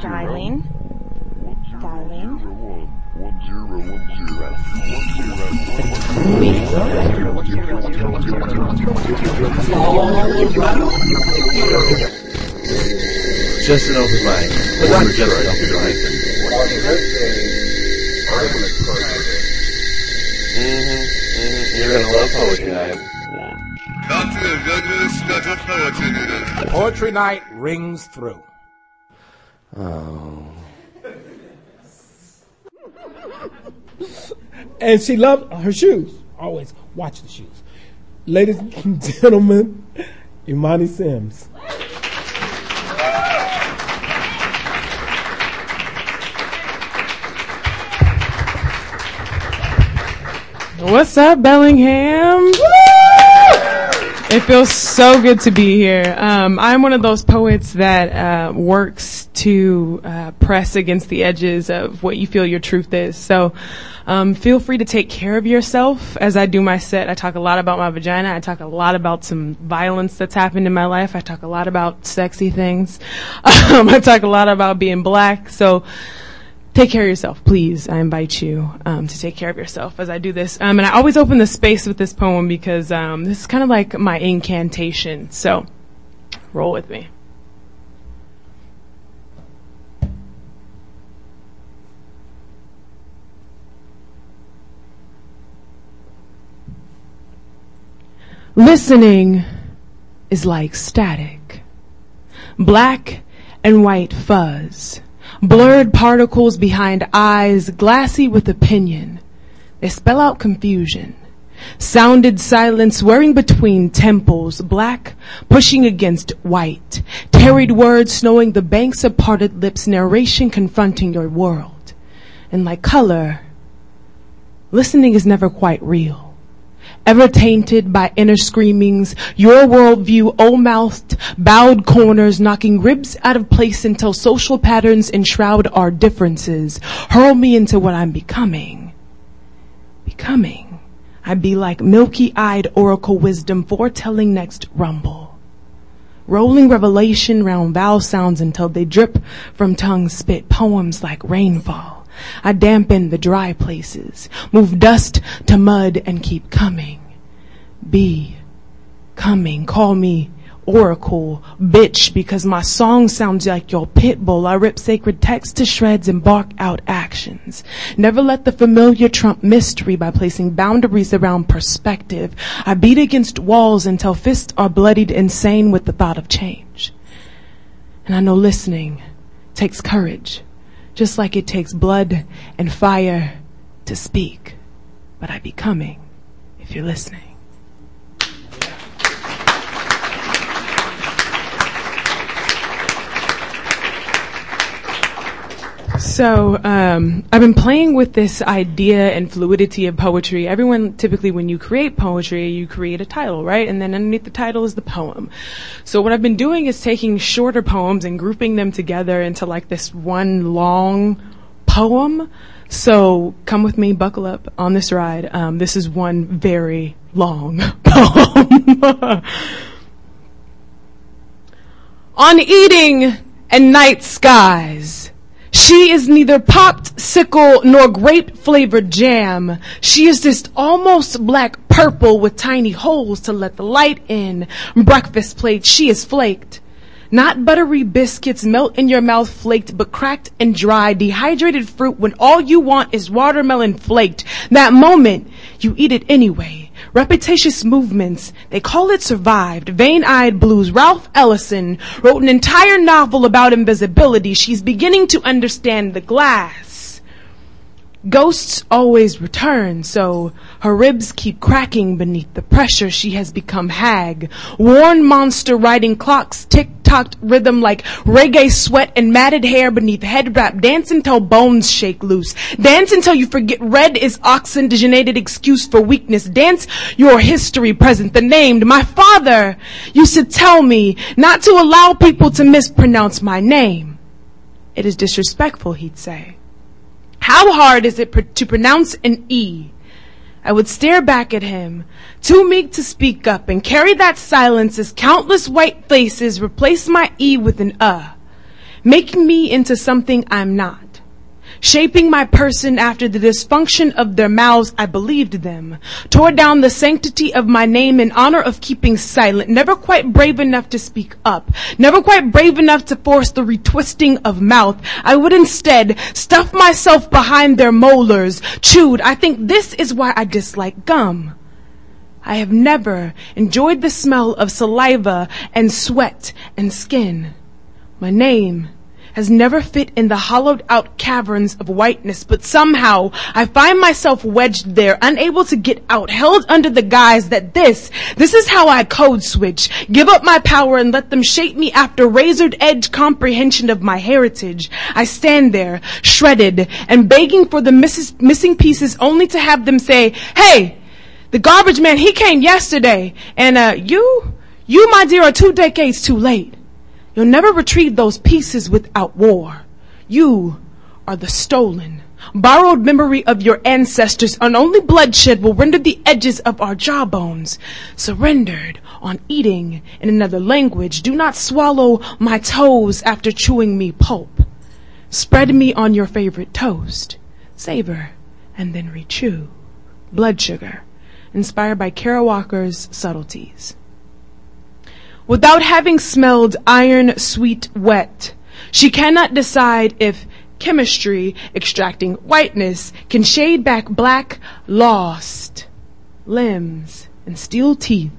Darlene. Darlene. Just an open mic. Just an open mic. You're gonna love poetry night. Poetry night rings through. Oh. And she loved her shoes. Always watch the shoes. Ladies and gentlemen, Imani Sims. What's up, Bellingham? It feels so good to be here. Um, I'm one of those poets that uh, works to uh, press against the edges of what you feel your truth is. So um, feel free to take care of yourself. As I do my set, I talk a lot about my vagina. I talk a lot about some violence that's happened in my life. I talk a lot about sexy things. Um, I talk a lot about being black. So take care of yourself, please. I invite you um, to take care of yourself as I do this. Um, and I always open the space with this poem because um, this is kind of like my incantation. So roll with me. Listening is like static. Black and white fuzz blurred particles behind eyes glassy with opinion. They spell out confusion. Sounded silence whirring between temples, black pushing against white. Tarried words snowing the banks of parted lips, narration confronting your world. And like color, listening is never quite real ever tainted by inner screamings, your worldview, old-mouthed, bowed corners, knocking ribs out of place until social patterns enshroud our differences, hurl me into what I'm becoming. Becoming. I'd be like milky-eyed oracle wisdom foretelling next rumble. Rolling revelation round vowel sounds until they drip from tongue spit poems like rainfall. I dampen the dry places, move dust to mud and keep coming. Be coming. Call me oracle, bitch, because my song sounds like your pit bull. I rip sacred text to shreds and bark out actions. Never let the familiar trump mystery by placing boundaries around perspective. I beat against walls until fists are bloodied insane with the thought of change. And I know listening takes courage just like it takes blood and fire to speak. But I be coming if you're listening. So um, I've been playing with this idea and fluidity of poetry. Everyone typically, when you create poetry, you create a title, right? And then underneath the title is the poem. So what I've been doing is taking shorter poems and grouping them together into like this one long poem. So come with me, buckle up on this ride. Um, this is one very long poem. on eating and night skies she is neither popped sickle nor grape flavored jam. She is just almost black purple with tiny holes to let the light in. Breakfast plate, she is flaked. Not buttery biscuits melt in your mouth flaked, but cracked and dry, dehydrated fruit when all you want is watermelon flaked. That moment, you eat it anyway repetitious movements. They call it survived. Vain-eyed blues. Ralph Ellison wrote an entire novel about invisibility. She's beginning to understand the glass. Ghosts always return, so her ribs keep cracking beneath the pressure. She has become hag. Worn monster riding clocks tick rhythm like reggae sweat and matted hair beneath head wrap. Dance until bones shake loose. Dance until you forget red is oxygenated excuse for weakness. Dance your history present, the named. My father used to tell me not to allow people to mispronounce my name. It is disrespectful, he'd say. How hard is it pr- to pronounce an E? I would stare back at him, too meek to speak up and carry that silence as countless white faces replace my E with an uh, making me into something I'm not. Shaping my person after the dysfunction of their mouths, I believed them. Tore down the sanctity of my name in honor of keeping silent. Never quite brave enough to speak up. Never quite brave enough to force the retwisting of mouth. I would instead stuff myself behind their molars. Chewed. I think this is why I dislike gum. I have never enjoyed the smell of saliva and sweat and skin. My name has never fit in the hollowed out caverns of whiteness, but somehow I find myself wedged there, unable to get out, held under the guise that this, this is how I code switch, give up my power and let them shape me after razored edge comprehension of my heritage. I stand there, shredded and begging for the misses, missing pieces only to have them say, hey, the garbage man, he came yesterday and, uh, you, you, my dear, are two decades too late. You'll never retrieve those pieces without war. You are the stolen, borrowed memory of your ancestors, and only bloodshed will render the edges of our jawbones surrendered on eating in another language. Do not swallow my toes after chewing me pulp. Spread me on your favorite toast. Savor and then rechew. Blood sugar, inspired by Kara Walker's subtleties. Without having smelled iron sweet wet, she cannot decide if chemistry extracting whiteness can shade back black lost limbs and steel teeth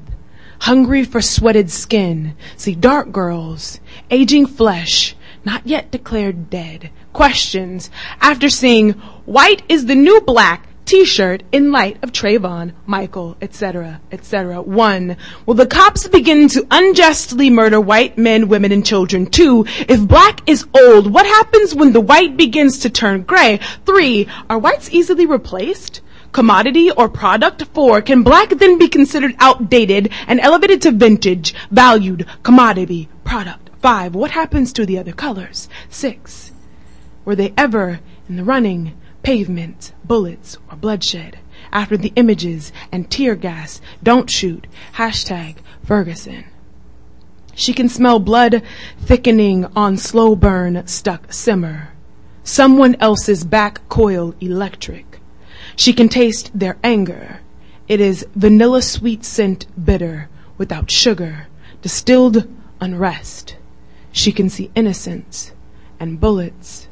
hungry for sweated skin. See dark girls aging flesh not yet declared dead. Questions. After seeing white is the new black T-shirt in light of Trayvon, Michael, etc., etc. One, will the cops begin to unjustly murder white men, women, and children? Two, if black is old, what happens when the white begins to turn gray? Three, are whites easily replaced? Commodity or product? Four, can black then be considered outdated and elevated to vintage, valued, commodity, product? Five, what happens to the other colors? Six, were they ever in the running? Pavement, bullets, or bloodshed. After the images and tear gas, don't shoot, hashtag Ferguson. She can smell blood thickening on slow burn stuck simmer. Someone else's back coil electric. She can taste their anger. It is vanilla sweet scent bitter without sugar, distilled unrest. She can see innocence and bullets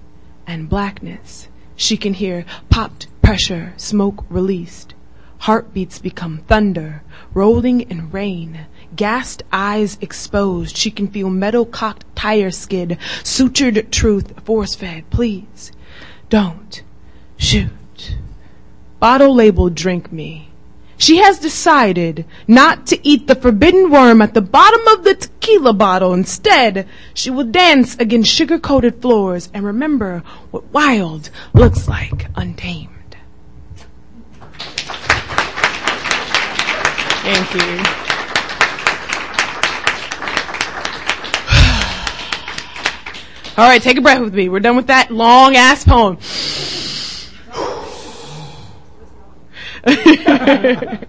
and blackness. She can hear popped pressure, smoke released. Heartbeats become thunder, rolling in rain. Gassed eyes exposed. She can feel metal cocked tire skid, sutured truth force fed. Please don't shoot. Bottle labeled drink me. She has decided not to eat the forbidden worm at the bottom of the tequila bottle. Instead, she will dance against sugar coated floors and remember what wild looks like untamed. Thank you. All right, take a breath with me. We're done with that long ass poem.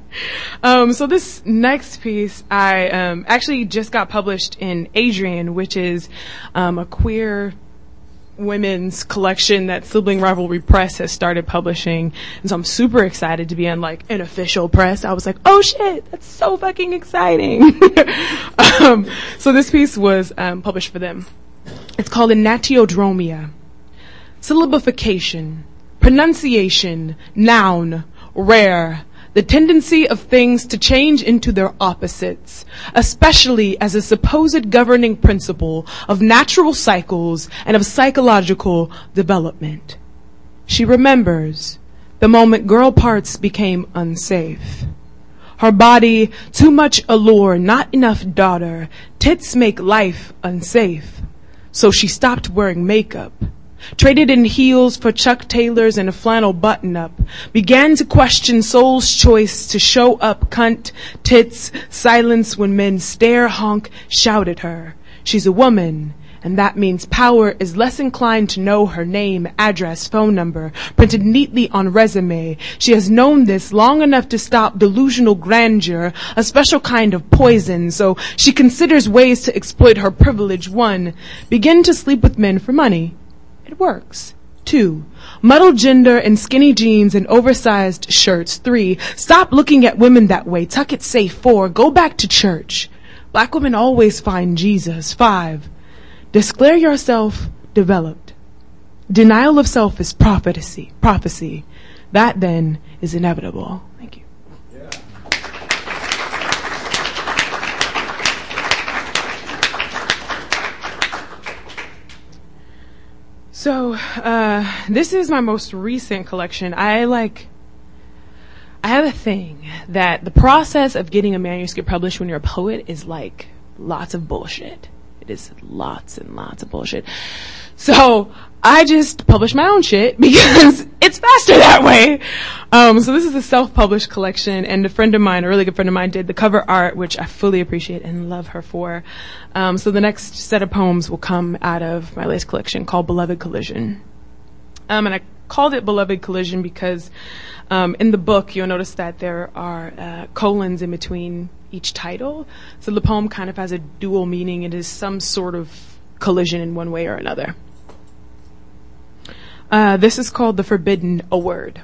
um, so this next piece, I um, actually just got published in Adrienne, which is um, a queer women's collection that Sibling Rivalry Press has started publishing. And so I'm super excited to be on like an official press. I was like, oh shit, that's so fucking exciting. um, so this piece was um, published for them. It's called Enantiodromia. Syllabification, pronunciation, noun, rare, the tendency of things to change into their opposites, especially as a supposed governing principle of natural cycles and of psychological development. She remembers the moment girl parts became unsafe. Her body too much allure, not enough daughter, tits make life unsafe. So she stopped wearing makeup traded in heels for Chuck Taylors and a flannel button up, began to question soul's choice to show up cunt, tits, silence when men stare, honk, shout at her. She's a woman And that means power is less inclined to know her name, address, phone number, printed neatly on resume. She has known this long enough to stop delusional grandeur, a special kind of poison, so she considers ways to exploit her privilege. One, begin to sleep with men for money. It works. Two, muddled gender and skinny jeans and oversized shirts. Three, stop looking at women that way. Tuck it safe. Four, go back to church. Black women always find Jesus. Five, declare yourself developed. Denial of self is prophecy. Prophecy. That then is inevitable. Thank you. So, uh, this is my most recent collection. I like, I have a thing that the process of getting a manuscript published when you're a poet is like lots of bullshit. It is lots and lots of bullshit. So I just publish my own shit because it's faster that way. Um, so this is a self-published collection, and a friend of mine, a really good friend of mine, did the cover art, which I fully appreciate and love her for. Um, so the next set of poems will come out of my latest collection called Beloved Collision. Um, and I called it Beloved Collision because um, in the book you'll notice that there are uh, colons in between each title. So the poem kind of has a dual meaning. It is some sort of collision in one way or another. Uh, this is called The Forbidden A Word.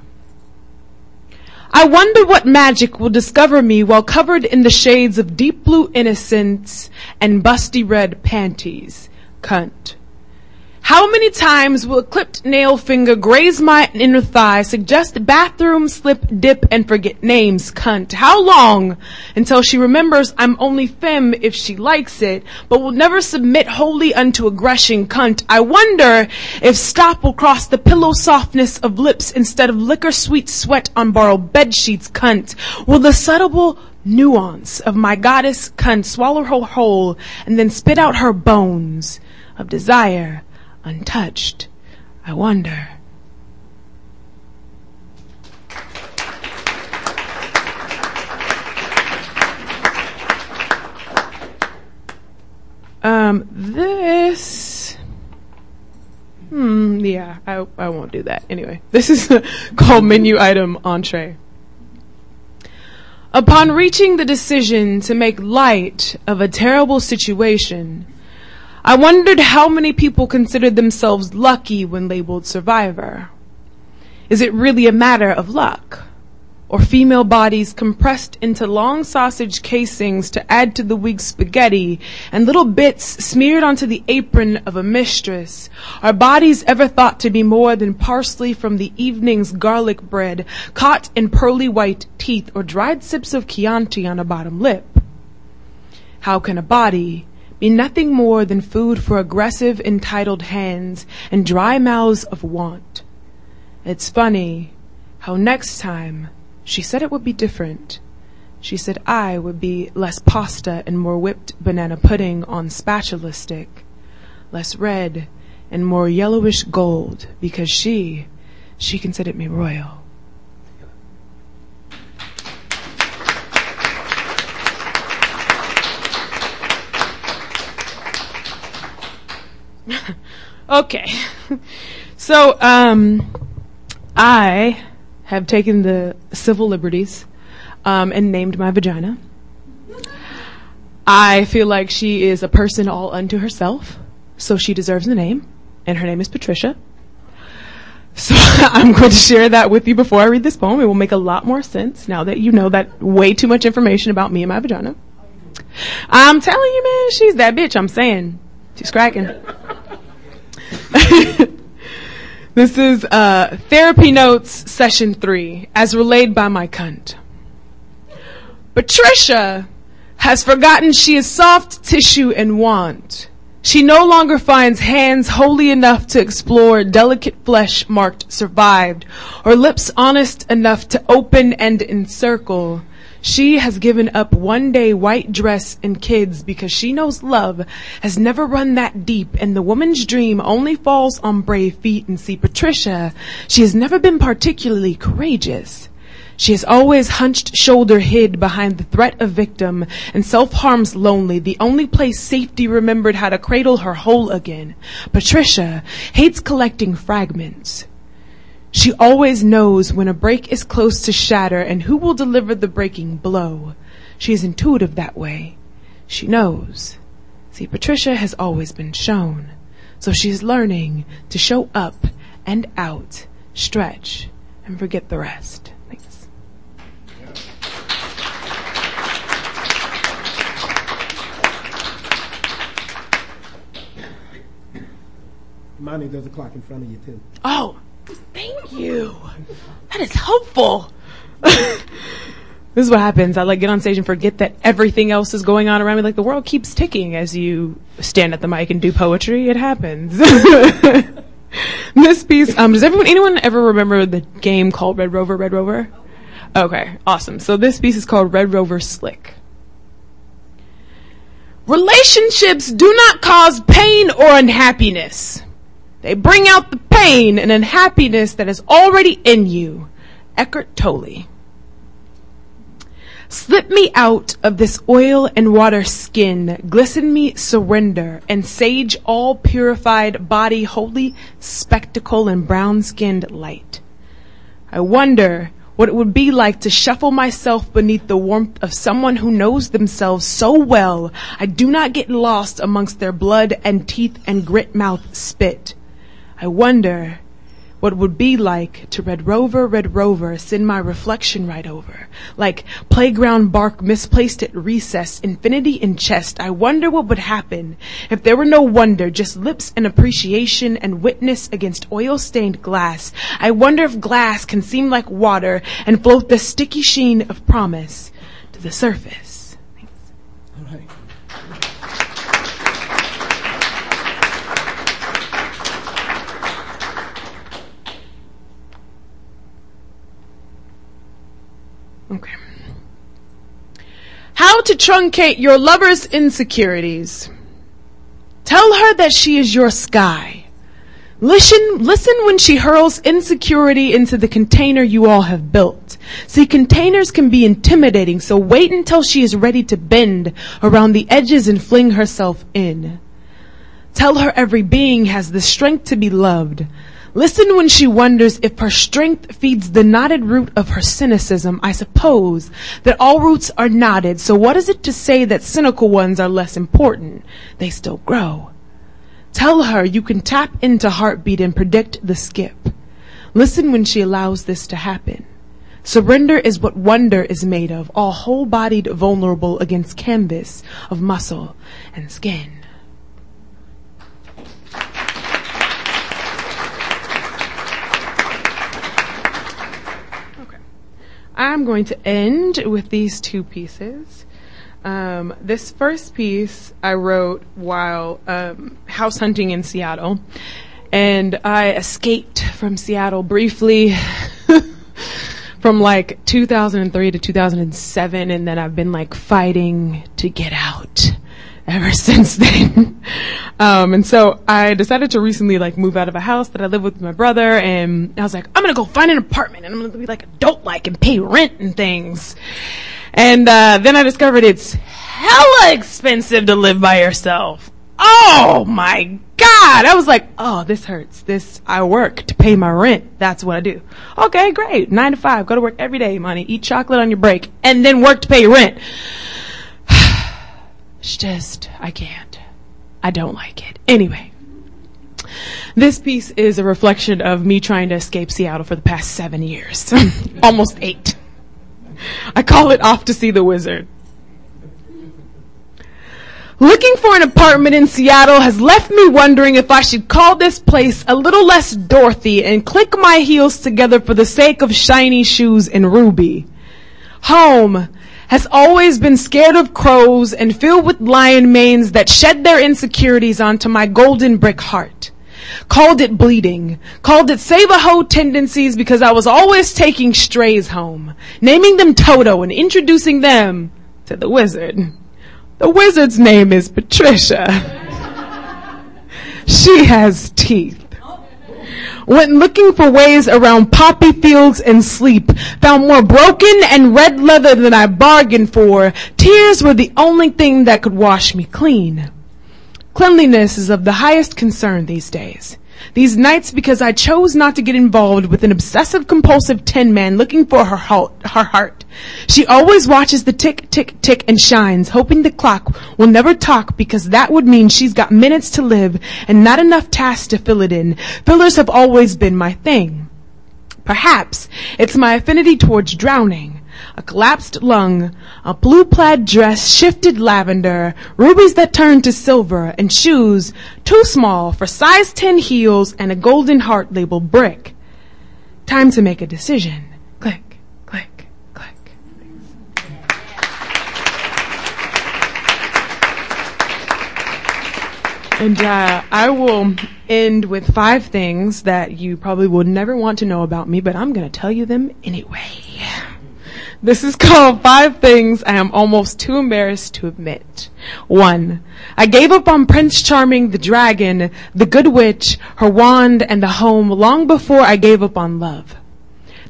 I wonder what magic will discover me while covered in the shades of deep blue innocence and busty red panties. Cunt. How many times will a clipped nail finger graze my inner thigh, suggest bathroom slip, dip, and forget names, cunt? How long until she remembers I'm only femme if she likes it, but will never submit wholly unto aggression, cunt? I wonder if stop will cross the pillow softness of lips instead of liquor sweet sweat on borrowed bed sheets, cunt? Will the subtle nuance of my goddess cunt swallow her whole and then spit out her bones of desire? Untouched. I wonder. Um, this. Hmm, yeah, I, I won't do that. Anyway, this is called menu item entree. Upon reaching the decision to make light of a terrible situation, I wondered how many people considered themselves lucky when labeled survivor. Is it really a matter of luck? Or female bodies compressed into long sausage casings to add to the week's spaghetti and little bits smeared onto the apron of a mistress? Are bodies ever thought to be more than parsley from the evening's garlic bread caught in pearly white teeth or dried sips of Chianti on a bottom lip? How can a body be nothing more than food for aggressive, entitled hands and dry mouths of want. It's funny how next time she said it would be different. She said I would be less pasta and more whipped banana pudding on spatula stick, less red and more yellowish gold because she, she considered me royal. okay. So, um, I have taken the civil liberties um, and named my vagina. I feel like she is a person all unto herself, so she deserves the name, and her name is Patricia. So I'm going to share that with you before I read this poem. It will make a lot more sense now that you know that way too much information about me and my vagina. I'm telling you, man, she's that bitch. I'm saying she's cracking. this is uh, Therapy Notes Session 3, as relayed by my cunt. Patricia has forgotten she is soft tissue and want. She no longer finds hands holy enough to explore delicate flesh marked survived, or lips honest enough to open and encircle. She has given up one day white dress and kids because she knows love has never run that deep and the woman's dream only falls on brave feet and see Patricia. She has never been particularly courageous. She has always hunched shoulder hid behind the threat of victim and self-harm's lonely, the only place safety remembered how to cradle her whole again. Patricia hates collecting fragments. She always knows when a break is close to shatter and who will deliver the breaking blow. She is intuitive that way. She knows. See, Patricia has always been shown. So she's learning to show up and out, stretch, and forget the rest. Thanks. Money does a clock in front of you too. Oh, thank you. That is helpful. this is what happens. I like get on stage and forget that everything else is going on around me. Like the world keeps ticking as you stand at the mic and do poetry. It happens. this piece, um, does everyone, anyone ever remember the game called Red Rover, Red Rover? Okay, awesome. So this piece is called Red Rover Slick. Relationships do not cause pain or unhappiness. They bring out the pain and unhappiness that is already in you. Eckhart Tolle. Slip me out of this oil and water skin, glisten me surrender, and sage all purified body holy spectacle and brown skinned light. I wonder what it would be like to shuffle myself beneath the warmth of someone who knows themselves so well I do not get lost amongst their blood and teeth and grit mouth spit. I wonder what would be like to Red Rover, Red Rover, send my reflection right over. Like playground bark misplaced at recess, infinity in chest. I wonder what would happen if there were no wonder, just lips and appreciation and witness against oil stained glass. I wonder if glass can seem like water and float the sticky sheen of promise to the surface. All right. Okay. How to truncate your lover's insecurities. Tell her that she is your sky. Listen, listen when she hurls insecurity into the container you all have built. See, containers can be intimidating, so wait until she is ready to bend around the edges and fling herself in. Tell her every being has the strength to be loved. Listen when she wonders if her strength feeds the knotted root of her cynicism. I suppose that all roots are knotted, so what is it to say that cynical ones are less important? They still grow. Tell her you can tap into heartbeat and predict the skip. Listen when she allows this to happen. Surrender is what wonder is made of, all whole-bodied vulnerable against canvas of muscle and skin. I'm going to end with these two pieces. Um, this first piece I wrote while um, house hunting in Seattle, and I escaped from Seattle briefly from like 2003 to 2007, and then I've been like fighting to get out ever since then. Um, and so I decided to recently like move out of a house that I live with my brother, and I was like, I'm gonna go find an apartment, and I'm gonna be like adult like and pay rent and things. And uh, then I discovered it's hella expensive to live by yourself. Oh my god! I was like, oh, this hurts. This I work to pay my rent. That's what I do. Okay, great. Nine to five. Go to work every day, money. Eat chocolate on your break, and then work to pay your rent. it's just I can't. I don't like it. Anyway. This piece is a reflection of me trying to escape Seattle for the past seven years. Almost eight. I call it off to see the wizard. Looking for an apartment in Seattle has left me wondering if I should call this place a little less Dorothy and click my heels together for the sake of shiny shoes and Ruby. Home has always been scared of crows and filled with lion manes that shed their insecurities onto my golden brick heart. Called it bleeding. Called it save-a-hoe tendencies because I was always taking strays home, naming them Toto and introducing them to the wizard. The wizard's name is Patricia. she has teeth. Went looking for ways around poppy fields and sleep. Found more broken and red leather than I bargained for. Tears were the only thing that could wash me clean. Cleanliness is of the highest concern these days. These nights because I chose not to get involved with an obsessive compulsive tin man looking for her heart, her heart. She always watches the tick, tick, tick and shines, hoping the clock will never talk because that would mean she's got minutes to live and not enough tasks to fill it in. Fillers have always been my thing. Perhaps it's my affinity towards drowning a collapsed lung, a blue plaid dress shifted lavender, rubies that turned to silver, and shoes too small for size 10 heels and a golden heart labeled brick. Time to make a decision. Click, click, click. And uh, I will end with five things that you probably will never want to know about me, but I'm going to tell you them anyway. This is called Five Things I Am Almost Too Embarrassed to Admit. One, I gave up on Prince Charming, the dragon, the good witch, her wand, and the home long before I gave up on love.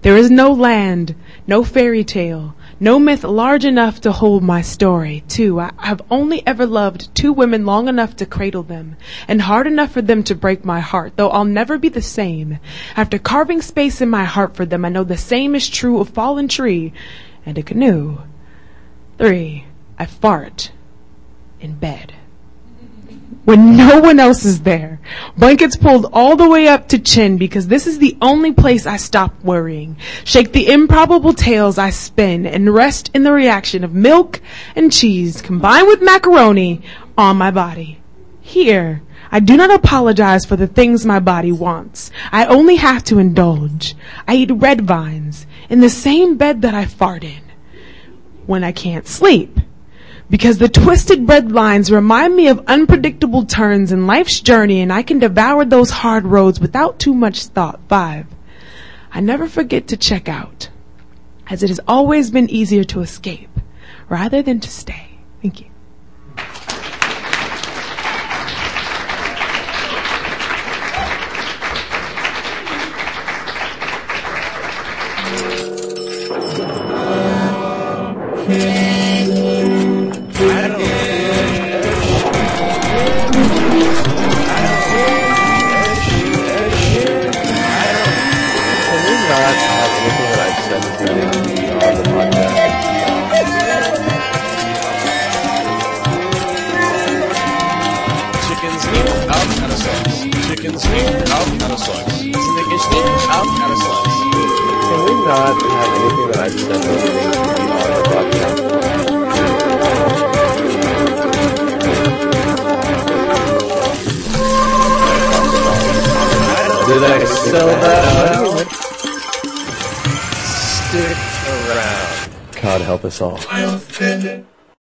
There is no land, no fairy tale, no myth large enough to hold my story. Two, I have only ever loved two women long enough to cradle them, and hard enough for them to break my heart, though I'll never be the same. After carving space in my heart for them, I know the same is true of fallen tree and a canoe. Three, I fart in bed when no one else is there. Blankets pulled all the way up to chin because this is the only place I stop worrying. Shake the improbable tales I spin and rest in the reaction of milk and cheese combined with macaroni on my body. Here, I do not apologize for the things my body wants. I only have to indulge. I eat red vines in the same bed that I fart in when I can't sleep because the twisted red lines remind me of unpredictable turns in life's journey and I can devour those hard roads without too much thought. Five, I never forget to check out as it has always been easier to escape rather than to stay. Thank you. Can